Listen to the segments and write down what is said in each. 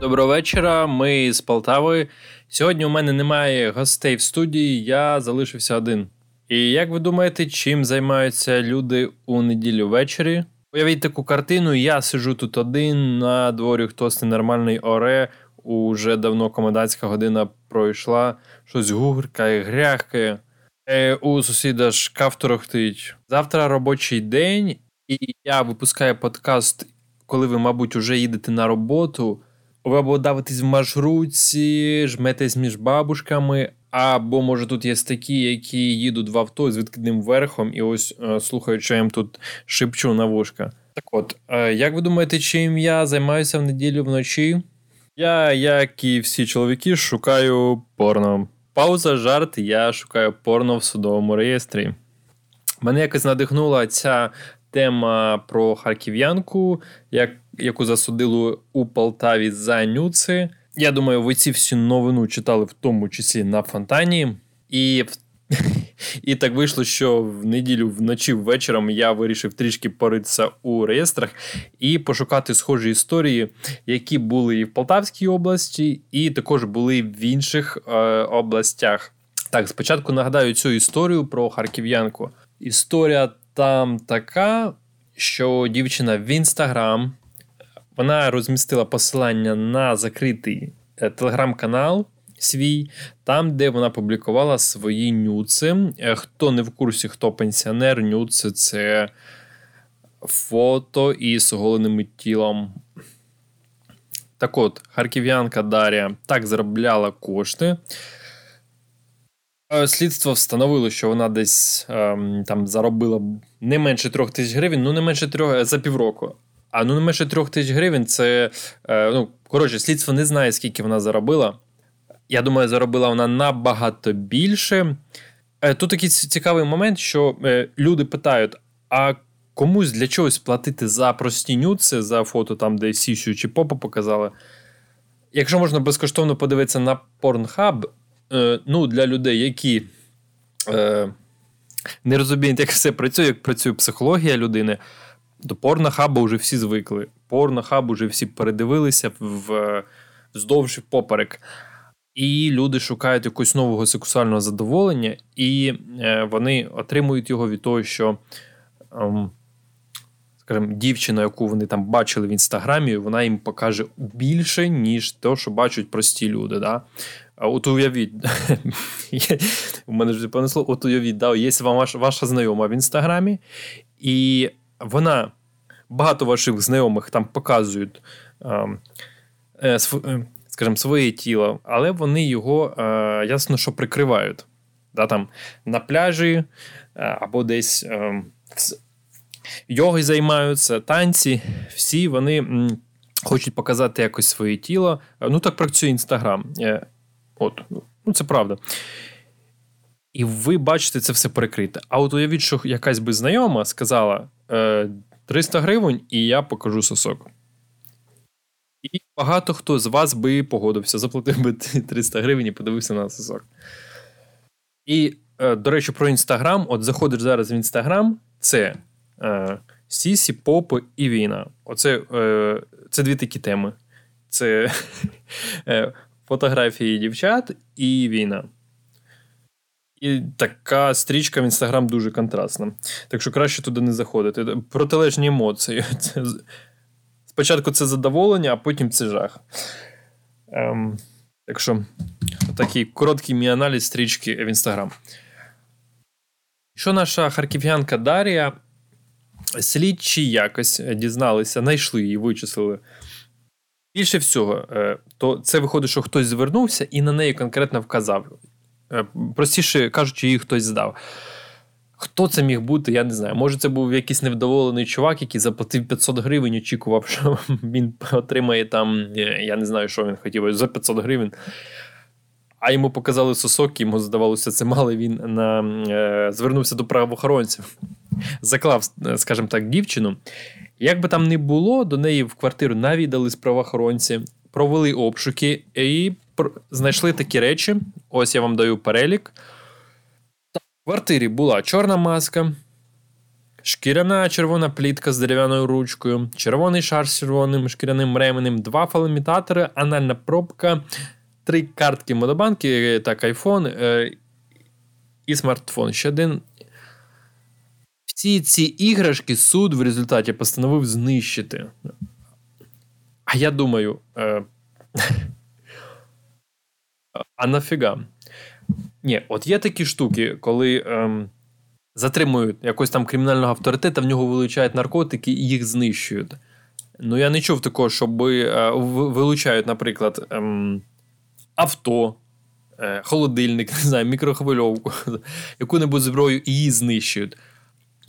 Доброго вечора. Ми з Полтави. Сьогодні у мене немає гостей в студії, я залишився один. І як ви думаєте, чим займаються люди у неділю ввечері? Уявіть таку картину, я сижу тут один, на дворі хтось ненормальний оре, уже давно комендантська година пройшла, щось гуркає, гряхкає. Е, У сусіда шкаф торохтить. Завтра робочий день, і я випускаю подкаст, коли ви, мабуть, вже їдете на роботу. Ви або давитесь в маршрутці, жметесь між бабушками, або, може, тут є такі, які їдуть в авто з відкидним верхом, і ось е, слухають, що я їм тут шепчу на вушка. Так от, е, як ви думаєте, чим я займаюся в неділю вночі? Я, як і всі чоловіки, шукаю порно. Пауза, жарт, я шукаю порно в судовому реєстрі. Мене якось надихнула ця тема про харків'янку, як, яку засудили у Полтаві за нюци. Я думаю, ви ці всю новину читали в тому числі на фонтані. І і так вийшло, що в неділю вночі ввечером я вирішив трішки поритися у реєстрах і пошукати схожі історії, які були і в Полтавській області, і також були в інших е, областях. Так, спочатку нагадаю цю історію про харків'янку. Історія там така, що дівчина в інстаграм вона розмістила посилання на закритий е, телеграм-канал свій, там, де вона публікувала свої нюци. Е, хто не в курсі, хто пенсіонер, нюци це фото із оголеним тілом. Так от, харків'янка Дар'я так заробляла кошти. Е, слідство встановило, що вона десь ем, там заробила не менше трьох тисяч гривень, ну не менше трьох е, за півроку. А ну не менше трьох тисяч гривень це. Е, ну, коротше, слідство не знає, скільки вона заробила. Я думаю, заробила вона набагато більше. Е, тут такий цікавий момент, що е, люди питають: а комусь для чогось платити за прості нюци, за фото, там, де сісю чи попа показали. Якщо можна безкоштовно подивитися на Pornhub, е, ну, для людей, які е, не розуміють, як все працює, як працює психологія людини, до порнохаба вже всі звикли. Порнохаб вже всі передивилися в, вздовж поперек. І люди шукають якогось нового сексуального задоволення, і е, вони отримують його від того, що, ем, скажімо, дівчина, яку вони там бачили в інстаграмі, вона їм покаже більше, ніж те, що бачать прості люди. Да? От уявіть, у мене ж понесло, от уявіть, да, є ваша, ваша знайома в інстаграмі, і вона багато ваших знайомих там показують. Ем, е, е, скажімо, своє тіло, але вони його е, ясно, що прикривають. Да, там, На пляжі або десь е, йоги займаються, танці, всі вони хочуть показати якось своє тіло. Ну, так працює Інстаграм. Е, от, ну, Це правда. І ви бачите це все перекрите. А от уявіть, що якась би знайома сказала: е, 300 гривень, і я покажу сосок. І багато хто з вас би погодився, заплатив би 300 гривень і подивився на сосок. І, е, до речі, про Інстаграм. От заходиш зараз в Інстаграм, це е, Сісі, Попи і війна. Оце е, це дві такі теми: це е, фотографії дівчат і війна. І така стрічка в Інстаграм дуже контрастна. Так що краще туди не заходити. Протилежні емоції. Це спочатку це задоволення, а потім це жах. Ем, Так що, такий короткий мій аналіз стрічки в Інстаграм. Що наша харків'янка Дар'я, слідчі якось дізналися, знайшли її, вичислили. Більше всього, е, то це виходить, що хтось звернувся і на неї конкретно вказав. Е, простіше кажучи, її хтось здав. Хто це міг бути, я не знаю. Може, це був якийсь невдоволений чувак, який заплатив 500 гривень, очікував, що він отримає там, е, я не знаю, що він хотів, за 500 гривень. А йому показали сосок, йому здавалося, це мало. Він на, е, звернувся до правоохоронців, заклав, е, скажімо так, дівчину. Як би там не було, до неї в квартиру навідались правоохоронці, провели обшуки і знайшли такі речі. Ось я вам даю перелік. В квартирі була чорна маска, шкіряна червона плітка з дерев'яною ручкою, червоний шар з червоним шкіряним ременем, два фаломітатори, анальна пробка, три картки модобанки, так, айфон е, і смартфон. Ще один. Всі ці іграшки суд в результаті постановив знищити. А я думаю. Е, а нафіга? Ні, от є такі штуки, коли ем, затримують якось там кримінального авторитета, в нього вилучають наркотики і їх знищують. Ну, я не чув такого, щоб е, вилучають, наприклад, ем, авто, е, холодильник, не знаю, мікрохвильовку, яку-небудь зброю і її знищують.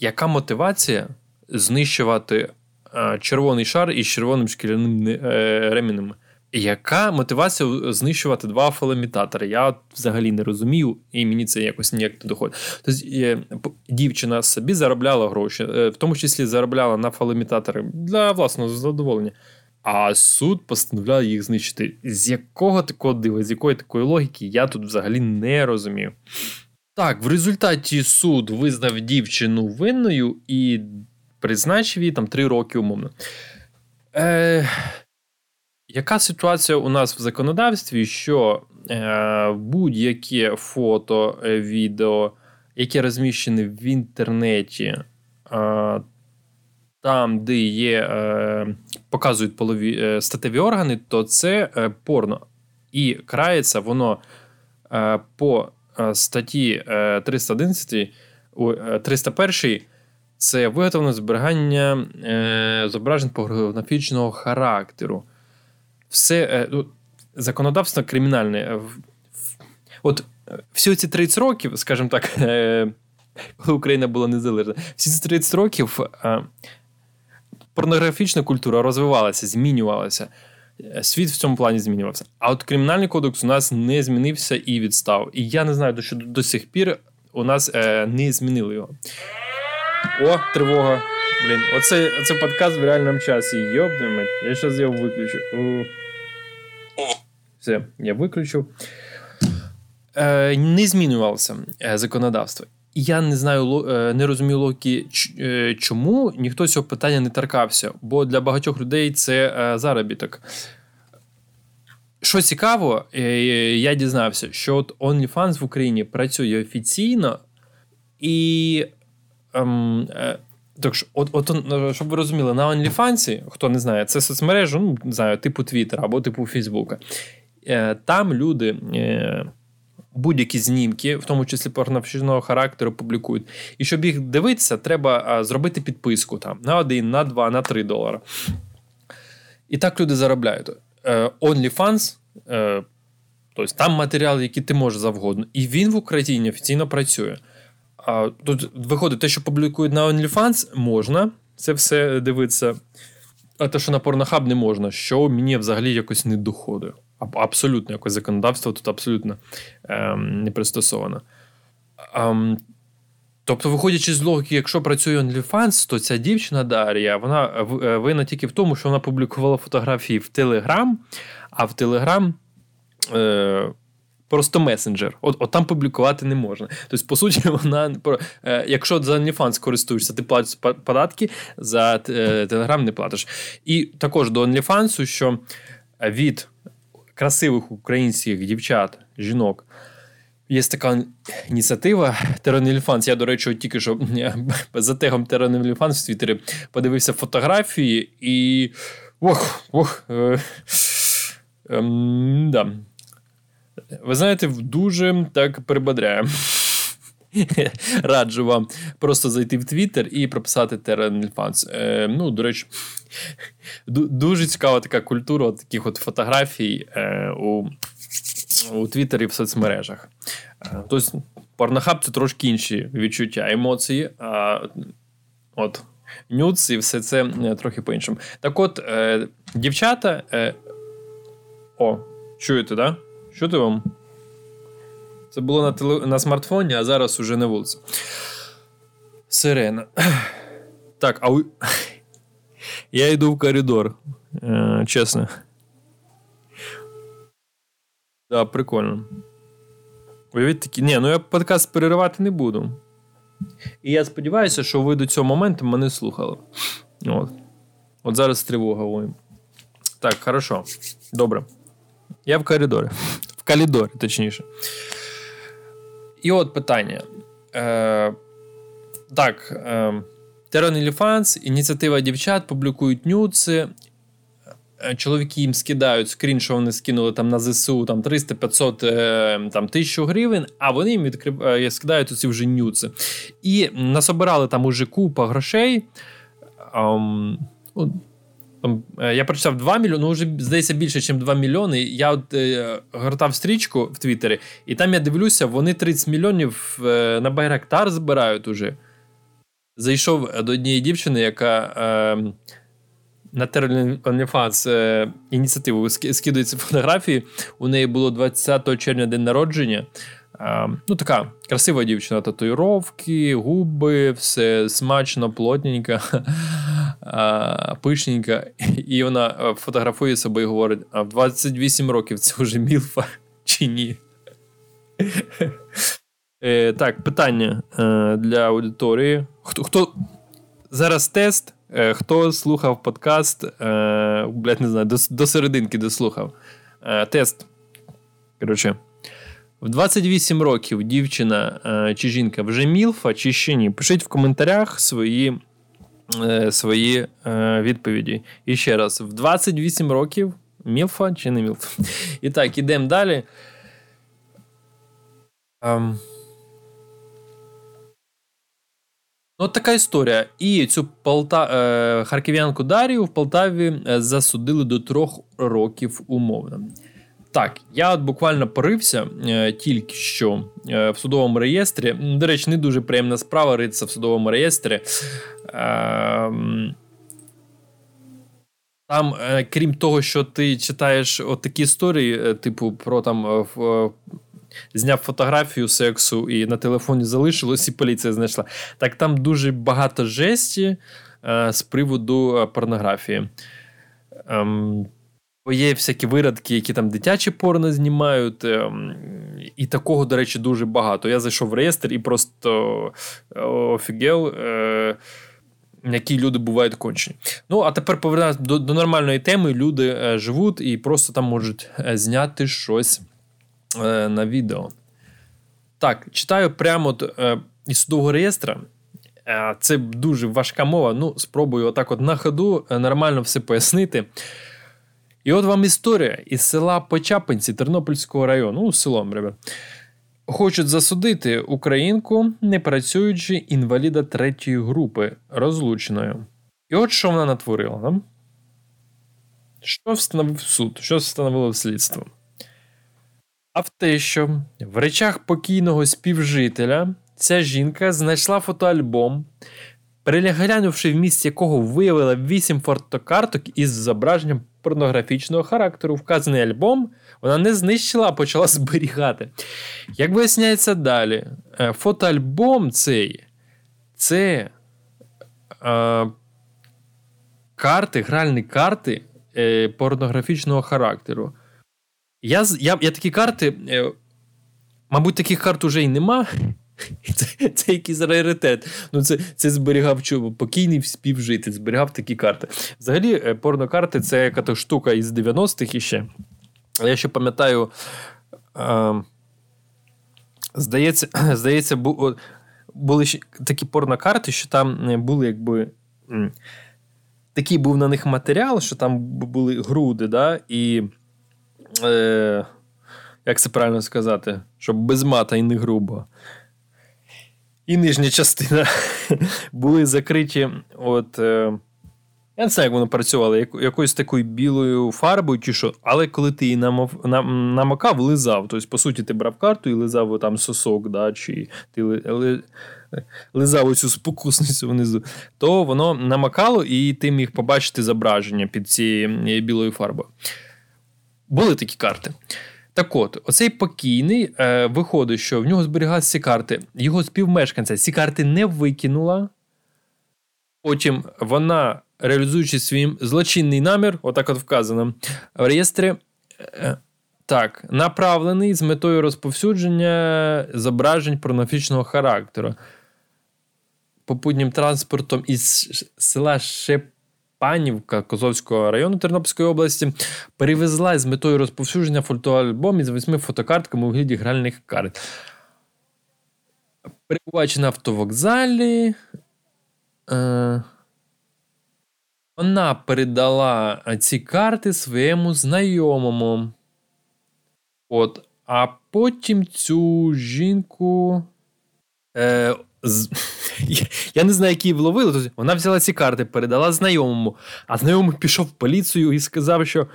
Яка мотивація знищувати е, червоний шар із червоним шкіряним е, ремінем? Яка мотивація знищувати два фаломітатори? Я взагалі не розумію, і мені це якось ніяк не доходить. Тобто дівчина собі заробляла гроші, е, в тому числі заробляла на фаломітатори для власного задоволення. А суд постановляє їх знищити. З якого такого дива, з якої такої логіки, я тут взагалі не розумію. Так, в результаті суд визнав дівчину винною і призначив їй там три роки умовно. Е, яка ситуація у нас в законодавстві, що е, будь-яке фото, е, відео, яке розміщене в інтернеті, е, там, де є, е, показують полові е, статеві органи, то це е, порно. І крається воно по статті 311, 301 це виготовлено зберігання зображень порнографічного характеру все е, ну, законодавство кримінальне. От е, всі ці 30 років, скажімо так, е, коли Україна була незалежна, всі ці 30 років порнографічна культура розвивалася, змінювалася. Світ в цьому плані змінювався. А от кримінальний кодекс у нас не змінився і відстав. І я не знаю, що до сих пір у нас е, не змінили його. О, тривога. Блін, оце, оце подкаст в реальному часі. Йобнемо. Я зараз його виключу. Все, я виключив. Е, Не змінювалося е, законодавство. Я не знаю, е, не розумію логіки, е, чому ніхто цього питання не торкався, бо для багатьох людей це заробіток. Що цікаво, я дізнався, що от OnlyFans в Україні працює офіційно, і ем, так що, от, от, щоб ви розуміли, на OnlyFans, хто не знає, це соцмережа, ну, не знаю, типу Твіттера або типу Фейсбука. Е, там люди е, будь-які знімки, в тому числі порнографічного характеру, публікують. І щоб їх дивитися, треба зробити підписку там на один, на два, на три долари. І так люди заробляють. Е, OnlyFans, тобто там матеріал, який ти можеш завгодно. І він в Україні офіційно працює. Тут виходить, те, що публікують на OnlyFans, можна це все дивитися. А те, що на Pornhub не можна, що мені взагалі якось не доходить. Абсолютно якось законодавство тут абсолютно ем, не пристосовано. Ем, тобто, виходячи з логіки, якщо працює OnlyFans, то ця дівчина Дар'я, вона е, винна тільки в тому, що вона публікувала фотографії в Telegram, а в. Е, Просто месенджер. От от там публікувати не можна. Тобто, по суті, вона е, якщо за OnlyFans користуєшся, ти платиш податки, за Telegram не платиш. І також до OnlyFans, що від красивих українських дівчат, жінок. Є така ініціатива Теренельфанс. Я, до речі, тільки що за тегом Теренельфанс в Твіттері подивився фотографії і. Ох, ох. Е, е, да. Ви знаєте, дуже так прибадряє. Раджу вам просто зайти в Твіттер і прописати Terran Е, Ну, до речі, дуже цікава така культура от таких от фотографій е, у у Твіттері в соцмережах. Е, тобто, порнохаб це трошки інші відчуття, емоції. А от нюц і все це е, трохи по-іншому. Так от, е, дівчата. Е, О, чуєте, да? Чути вам? Це було на теле... на смартфоні, а зараз уже на вулиці. Сирена. Так, а у... я йду в коридор. Е, Чесно. Да, прикольно. Уявіть такі. Ні, ну я подкаст переривати не буду. І я сподіваюся, що ви до цього моменту мене слухали. От От зараз тривога воїм. Так, хорошо. Добре. Я в коридорі. В калідорі, точніше. І от питання. Е, Так. Е, Терон Елефанс, ініціатива дівчат публікують нюци. Е, чоловіки їм скидають скрін, що вони скинули там на ЗСУ там 300-500 е, там, тисячу гривень, а вони їм відкрив... Е, скидають оці вже нюци. І насобирали там уже купа грошей. Um, там, Я прочитав 2 мільйони, ну вже здається більше, ніж 2 мільйони. Я от е, гортав стрічку в Твіттері, і там я дивлюся, вони 30 мільйонів е, на Байрактар збирають уже. Зайшов до однієї дівчини, яка е, на OnlyFans е, ініціативу скидується фотографії. У неї було 20 червня день народження. Е, ну, така красива дівчина, татуїровки, губи, все смачно, плотненько, пишненько. І вона е, фотографує себе і говорить: а в 28 років це вже мілфа чи ні? Е, Так, питання е, для аудиторії. Хто хто зараз тест? Е, хто слухав подкаст? Е, блядь, не знаю, до, до серединки дослухав. Е, тест. Коротше. В 28 років дівчина е, чи жінка вже мілфа, чи ще ні? Пишіть в коментарях свої свої е, відповіді. І ще раз: в 28 років мілфа чи не мілфа? І так, ідемо далі. Um, От така історія. І цю Полта... е, харків'янку Дарію в Полтаві е, засудили до трьох років умовно. Так, я от буквально порився е, тільки що е, в судовому реєстрі. До речі, не дуже приємна справа ритися в судовому реєстрі. Е, там, е, крім того, що ти читаєш от такі історії, е, типу, про там зняв фотографію сексу і на телефоні залишилось, і поліція знайшла. Так там дуже багато жесті е, з приводу е, порнографії. Є всякі вирадки, які там дитячі порно знімають, ем, і такого, до речі, дуже багато. Я зайшов в реєстр і просто е, офігел. Е, які люди бувають кончені. Ну, а тепер повернемось до до нормальної теми. Люди е, живуть і просто там можуть зняти щось на відео. Так, читаю прямо із судового реєстра. Це дуже важка мова. Ну, спробую отак от на ходу нормально все пояснити. І от вам історія із села Почапинці Тернопільського району, ну, селом, ребят. Хочуть засудити українку, не працюючи інваліда третьої групи розлученою. І от що вона натворила? Да? Що встановив суд? Що встановило слідство? А в те, що в речах покійного співжителя ця жінка знайшла фотоальбом, переглянувши в місці якого виявила вісім фотокарток із зображенням порнографічного характеру. Вказаний альбом вона не знищила, а почала зберігати. Як виясняється далі, е, фотоальбом цей це е, карти, гральні карти е, порнографічного характеру. Я я, я такі карти, е, мабуть, таких карт уже й нема. Це це якийсь раритет. Ну, Це це зберігав чого, покійний співжитель, зберігав такі карти. Взагалі, е, порнокарти це яка-то штука із 90-х іще. Я ще пам'ятаю, е, здається, здається, були ще такі порнокарти, що там були якби. Такий був на них матеріал, що там були груди, да, і е, як це правильно сказати, щоб без мата і не грубо. І нижня частина були закриті. от, е, Я не знаю, як воно працювало, якоюсь такою білою фарбою, чи що, але коли ти її намов, нам, намакав, лизав. Тобто, по суті, ти брав карту і лизав там сосок, да, чи ти ли, лизав оцю спокусницю внизу, то воно намакало, і ти міг побачити зображення під цією білою фарбою. Були такі карти. Так от, оцей покійний е, виходить, що в нього зберігалися ці карти. Його співмешканця ці карти не викинула. Потім вона, реалізуючи свій злочинний намір, отак от вказано, в реєстрі. Е, так, направлений з метою розповсюдження зображень порнографічного характеру. попутнім транспортом із села Шепанівка Козовського району Тернопільської області перевезла з метою розповсюдження фотоальбом із восьми фотокартками у вигляді гральних карт. Перебуваючи на автовокзалі, е, вона передала ці карти своєму знайомому. От, А потім цю жінку. Е. Я не знаю, які її вловили. Тобто вона взяла ці карти, передала знайомому, а знайомий пішов в поліцію і сказав, що.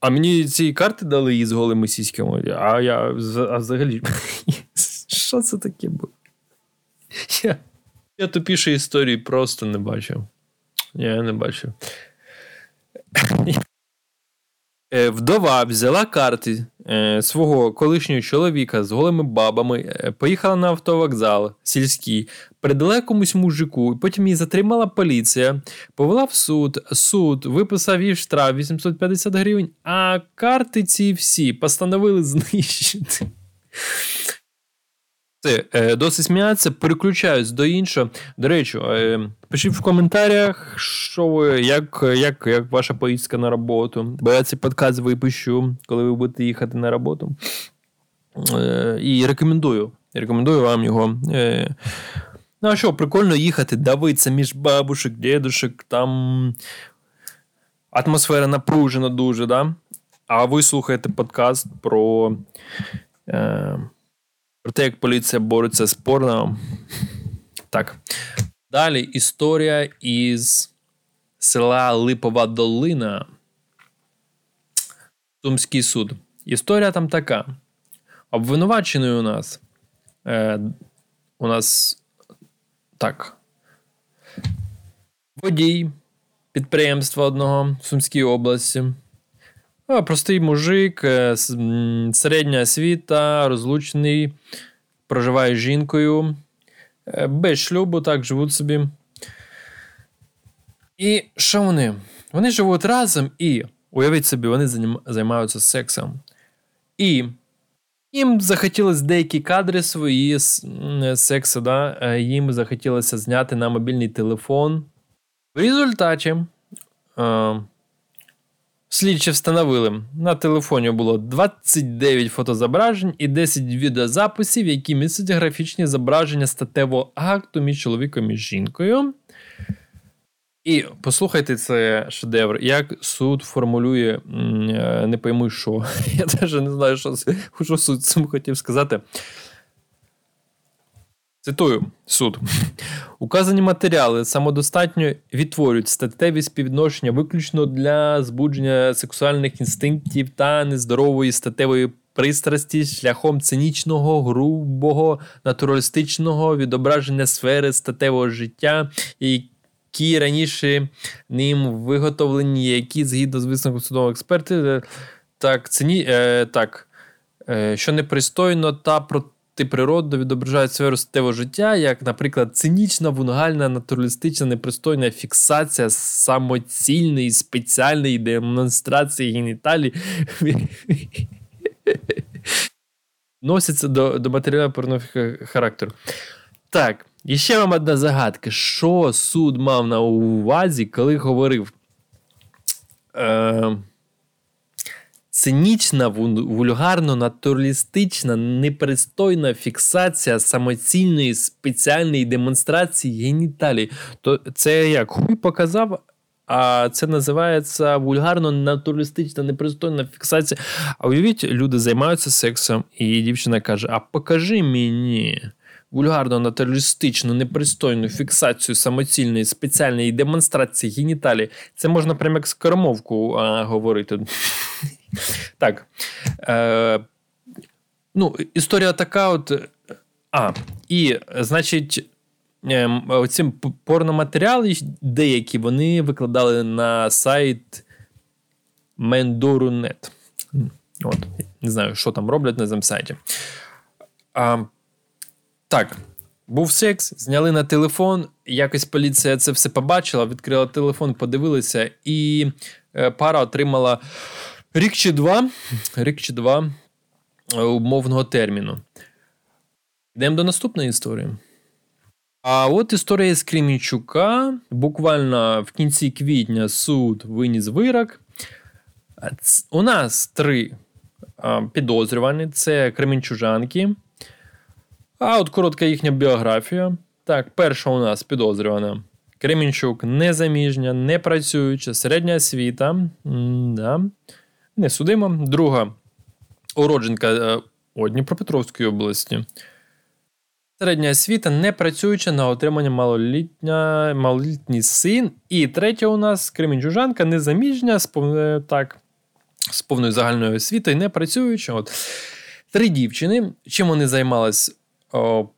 А мені ці карти дали із голими сіськами, а я а взагалі. Що це таке було? Я я тупішої історії просто не бачив. Я не бачив. Е, вдова взяла карти свого колишнього чоловіка з голими бабами, е, поїхала на автовокзал сільський, передала комусь мужику, потім її затримала поліція, повела в суд. Суд виписав їй штраф 850 гривень, а карти ці всі постановили знищити. Це е, досить сміятися, переключаюсь до іншого. До речі, е, пишіть в коментарях, що ви, як як, як ваша поїздка на роботу. Бо я цей подкаст випущу, коли ви будете їхати на роботу. Е, і рекомендую. Рекомендую вам його. Ну, а що, прикольно їхати, давитися між бабушек, дідушек, там атмосфера напружена дуже, да? А ви слухаєте подкаст про. Про те, як поліція бореться з порно. Так. Далі історія із села Липова Долина. Сумський суд. Історія там така. Обвинувачений у нас. Е, У нас так. Водій підприємства одного в Сумській області. Простий мужик, е, середня освіта, розлучений, проживає з жінкою, е, без шлюбу, так, живуть собі. І що вони? Вони живуть разом і, уявіть собі, вони займаються сексом. І їм захотілося деякі кадри свої сексу, да? Е, їм захотілося зняти на мобільний телефон. В результаті. Слідчі встановили, на телефоні було 29 фотозображень і 10 відеозаписів, які містять графічні зображення статевого акту між чоловіком і жінкою. І послухайте це шедевр, як суд формулює, е, не пойму, що. Я теж не знаю, що, що суд цим хотів сказати. Цитую суд. Указані матеріали самодостатньо відтворюють статеві співвідношення виключно для збудження сексуальних інстинктів та нездорової статевої пристрасті шляхом цинічного, грубого, натуралістичного відображення сфери статевого життя, які раніше ним виготовлені, які згідно з висновком судового експерти, так, цині, е, так, е, що непристойно та проти природу відображають сферу статевого життя, як, наприклад, цинічна, вунгальна, натуралістична, непристойна фіксація самоцільної, спеціальної демонстрації геніталій. Носяться до до матеріалу порнографічного характеру. Так, і ще вам одна загадка. Що суд мав на увазі, коли говорив? Е, Цинічна, вульгарно, натуралістична, непристойна фіксація самоцільної спеціальної демонстрації геніталій. То це як хуй показав, а це називається вульгарно, натуралістична, непристойна фіксація. А уявіть, люди займаються сексом, і дівчина каже: А покажи мені. Вульгарно натуралістичну, непристойну фіксацію самоцільної спеціальної демонстрації геніталії. Це можна прямо як скоромовку а, говорити. Так. Е, Ну, Історія така: от. А, і, значить, ем, ці порноматеріали деякі вони викладали на сайт Mendoru.net. От, Не знаю, що там роблять на цьому сайті. А, Так. Був секс, зняли на телефон. Якось поліція це все побачила, відкрила телефон, подивилася, і е, пара отримала Рік чи два рік чи два е, умовного терміну. Йдемо до наступної історії. А от історія з Кремінчука. Буквально в кінці квітня суд виніс вирок. У нас три підозрювані: це Кремінчужанки. А от коротка їхня біографія. Так, перша у нас підозрювана. Кремінчук незаміжня, не працююча, середня освіта. да. Не судима. Друга уродженка е, о, Дніпропетровської області. Середня освіта, не працююча на отримання малолітня, малолітній син. І третя у нас Кремінчужанка, незаміжня, з, так, з повною загальною освітою, не працююча. От. Три дівчини. Чим вони займалися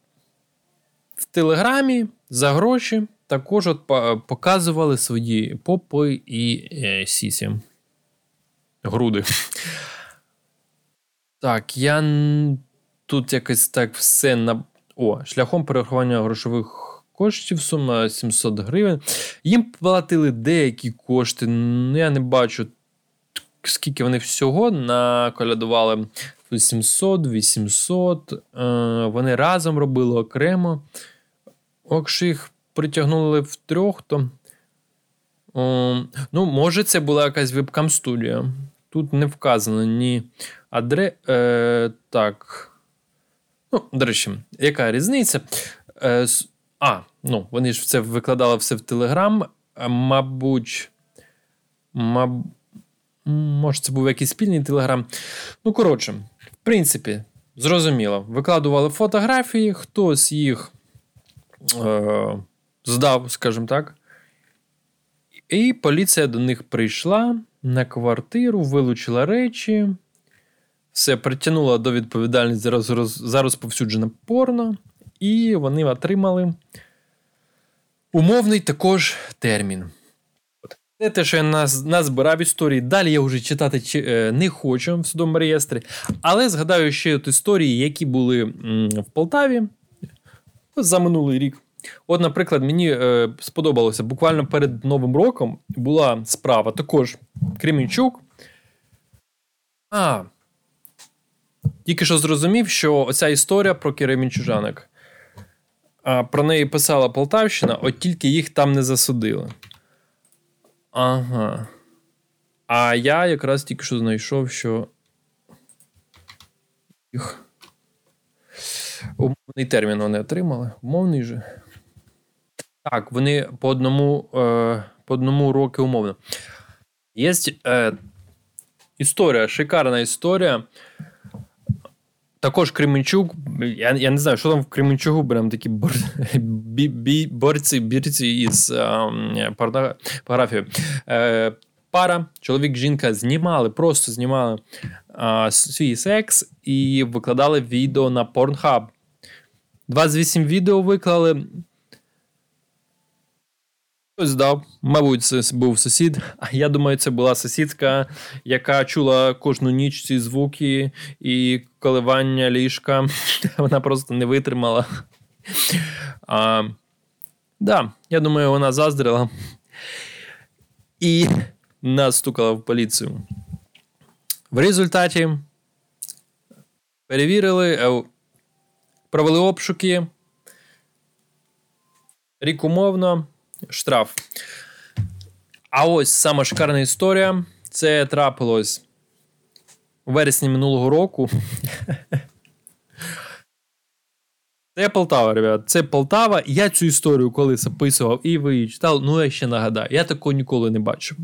в Телеграмі за гроші? Також от показували свої попи і е, сісі. Груди. Так, я тут якось так все на. О, шляхом перерахування грошових коштів, сума 700 гривень. Їм платили деякі кошти. Ну, я не бачу, скільки вони всього наколядували. 700, 800. Е, вони разом робили окремо. Якщо їх притягнули в трьох, то. ну, може, це була якась вебкам-студія. Тут не вказано ні адре. Е, Так. Ну, до речі, яка різниця? Е, А, ну, вони ж це викладали все в Телеграм. Мабуть, маб... може, це був якийсь спільний телеграм. Ну, коротше, принципі, зрозуміло. Викладували фотографії, хтось їх е, здав, скажімо так. І поліція до них прийшла на квартиру, вилучила речі, все притягнула до відповідальності за розповсюджене порно, і вони отримали умовний також термін. Це те, що я нас, назбирав історії. Далі я вже читати е, не хочу в судовому реєстрі. Але згадаю ще от історії, які були в Полтаві за минулий рік. От, наприклад, мені е, сподобалося буквально перед Новим роком була справа також Кремінчук. А, тільки що зрозумів, що оця історія про Кремінчужанок. Про неї писала Полтавщина, от тільки їх там не засудили. Ага. А я якраз тільки що знайшов, що. їх. Умовний термін вони отримали. Умовний же. Так, вони по одному е, по одному роки умовно. Є е, історія, шикарна історія. Також Кременчук. Я я не знаю, що там в Кременчугу прям такі бор, бі, бі, борці бірці із е, параграфією. Е, Пара, чоловік, жінка знімали, просто знімали е, свій секс і викладали відео на Pornhub. 28 відео виклали. Хтось здав, мабуть, це був сусід. А я думаю, це була сусідка, яка чула кожну ніч ці звуки і коливання ліжка. Вона просто не витримала. А, Да, я думаю, вона заздрила і нас стукала в поліцію. В результаті перевірили, е, провели обшуки. Рік умовно штраф. А ось сама шикарна історія. Це трапилось у вересні минулого року. Це Полтава, ребят. Це Полтава. Я цю історію колись описував і ви її читали. Ну, я ще нагадаю, я такого ніколи не бачив.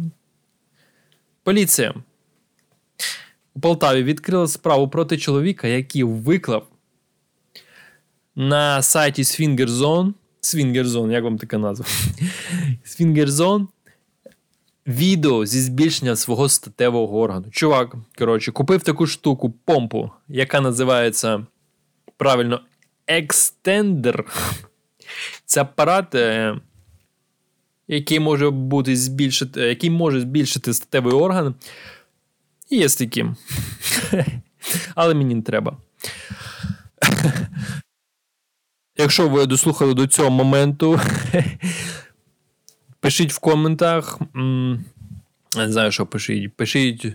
Поліція у Полтаві відкрила справу проти чоловіка, який виклав на сайті Swingerzone Свінгерзон, як вам така назва? Свінгерзон. Відео зі збільшення свого статевого органу. Чувак, коротше, купив таку штуку, помпу, яка називається правильно екстендер. Це апарат, е, який може бути збільшити, який може збільшити статевий орган. І є з таким. Але мені не треба. Якщо ви дослухали до цього моменту, пишіть в коментах. Не знаю, що пишіть. Пишіть,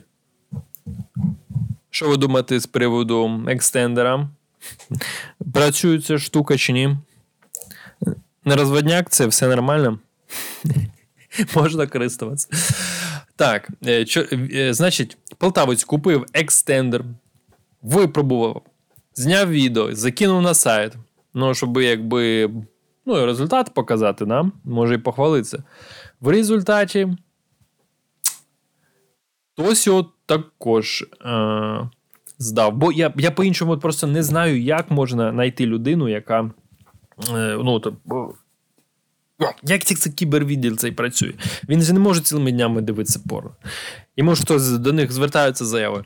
що ви думаєте з приводу екстендера? Працює ця штука чи ні? Не розводняк, це все нормально. Можна користуватися. Так, е, що, е, значить, полтавець купив екстендер, випробував, зняв відео, закинув на сайт. Ну, щоб якби ну, результат показати нам, може і похвалитися. В результаті його також е, здав. Бо я я по-іншому просто не знаю, як можна знайти людину, яка. Е, ну, то, як це кібервідділ цей працює? Він же не може цілими днями дивитися порно. І може хтось до них звертаються заяви.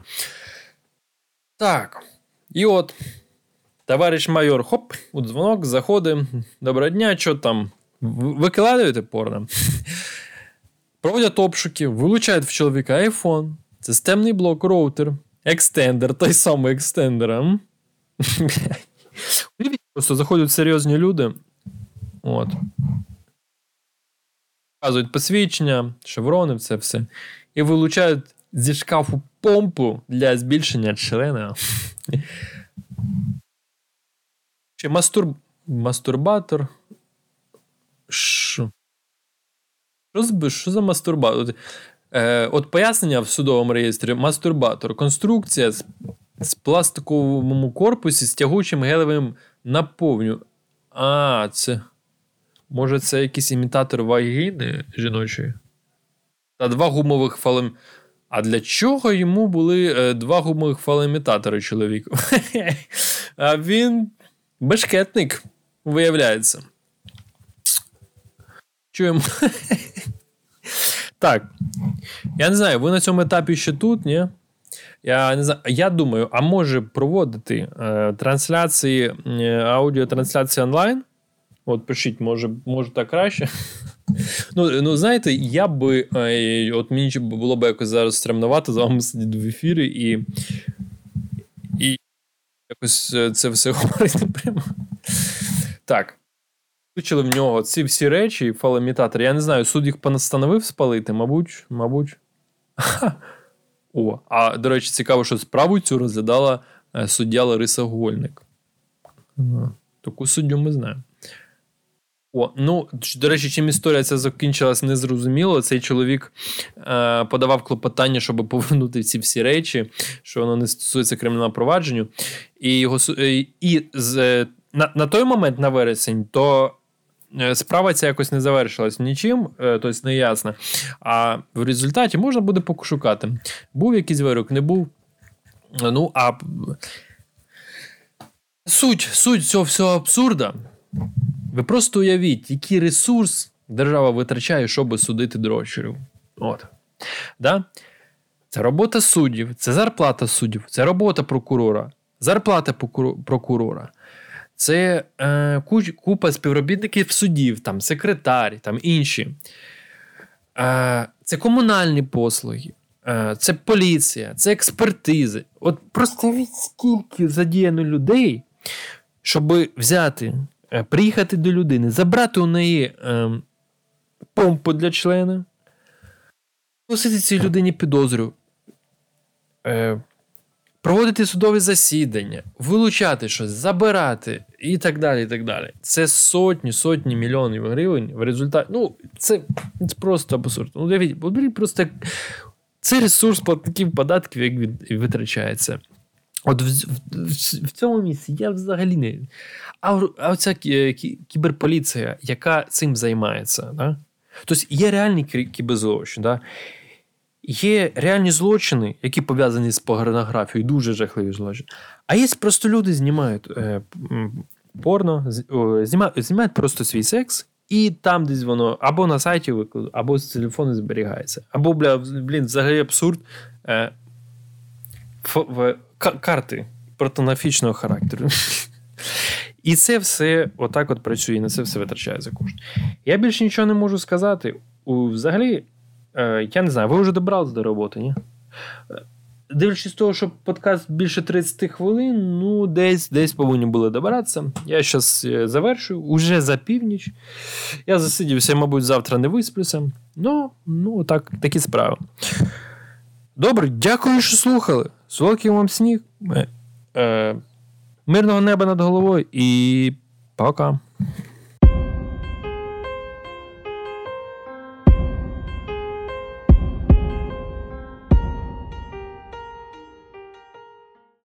Так. І от. Товариш майор, хоп, у дзвонок, заходить. Доброго дня, що там? Викладаєте порно? Проводять обшуки, вилучають в чоловіка iPhone, системний блок, роутер, екстендер, той самий екстендер. Просто заходять серйозні люди. От. Показують посвідчення, шеврони, це все. І вилучають зі шкафу помпу для збільшення члена. Чи мастур... мастурбатор. Що? Що, що за мастурбатор? Е, От пояснення в судовому реєстрі: мастурбатор. Конструкція з, з пластиковому корпусі з тягучим гелевим наповню. А, це. Може, це якийсь імітатор вагіни жіночої? Та два гумових фалем. А для чого йому були е, два гумових фалоімітатори чоловіку? А він бешкетник, виявляється. Чуємо. Так. Я не знаю, ви на цьому етапі ще тут, ні? Я не знаю, я думаю, а може проводити е, трансляції, е, аудіотрансляції онлайн? От пишіть, може, може так краще. Ну, ну знаєте, я би. Е, от мені було б якось зараз стремнувати з вами сидіти в ефірі і. Якось е, це все говорити прямо. Так. Включили в нього ці всі речі, фалемітатор. Я не знаю, суд їх понастановив спалити, мабуть, мабуть. О, а до речі, цікаво, що справу цю розглядала е, суддя Лариса Гольник. Таку суддю ми знаємо. О, ну, до речі, чим історія ця закінчилась незрозуміло. Цей чоловік е, подавав клопотання, щоб повернути ці всі речі, що воно не стосується кримінального провадження. І його е, і з, е, на, на той момент, на вересень, то Е, справа ця якось не завершилась нічим, тобто не ясно. А в результаті можна буде пошукати. Був якийсь вирок, не був. Ну, а суть суть цього всього абсурда. Ви просто уявіть, який ресурс держава витрачає, щоб судити дрочерів. От. Да? Це робота суддів, це зарплата суддів, це робота прокурора, зарплата прокурора це е, купа співробітників судів, там секретарі, там інші. Е, Це комунальні послуги, е, це поліція, це експертизи. От просто скільки задіяно людей, щоб взяти, приїхати до людини, забрати у неї е, помпу для члена, носити цій людині підозрю. Е, проводити судові засідання, вилучати щось, забирати і так далі. і так далі. Це сотні, сотні мільйонів гривень в результаті. Ну, це це просто абсурд. Ну, уявіть, просто це ресурс платників податків, як він витрачається. От в, в, в цьому місці я взагалі не. А а оця кіберполіція, яка цим займається, да? тобто є реальний кіберзлочин, да? Є реальні злочини, які пов'язані з порнографією, дуже жахливі злочини. А є просто люди знімають е, порно, знімають, знімають просто свій секс, і там десь воно або на сайті викладу, або з телефону зберігається. Або, бля, блін, взагалі абсурд е, ф, в, карти портнографічного характеру. І це все отак от працює, на це все витрачає за кошти. Я більше нічого не можу сказати. Взагалі, Е, я не знаю, ви вже добрались до роботи, ні? Е, дивлячись того, що подкаст більше 30 хвилин, ну, десь десь повинні були добиратися. Я зараз е, завершую, уже за північ. Я засидівся, мабуть, завтра не висплюся. Ну, ну так, такі справи. Добре, дякую, що слухали. Солодкий вам сніг. Е, Мирного неба над головою і пока.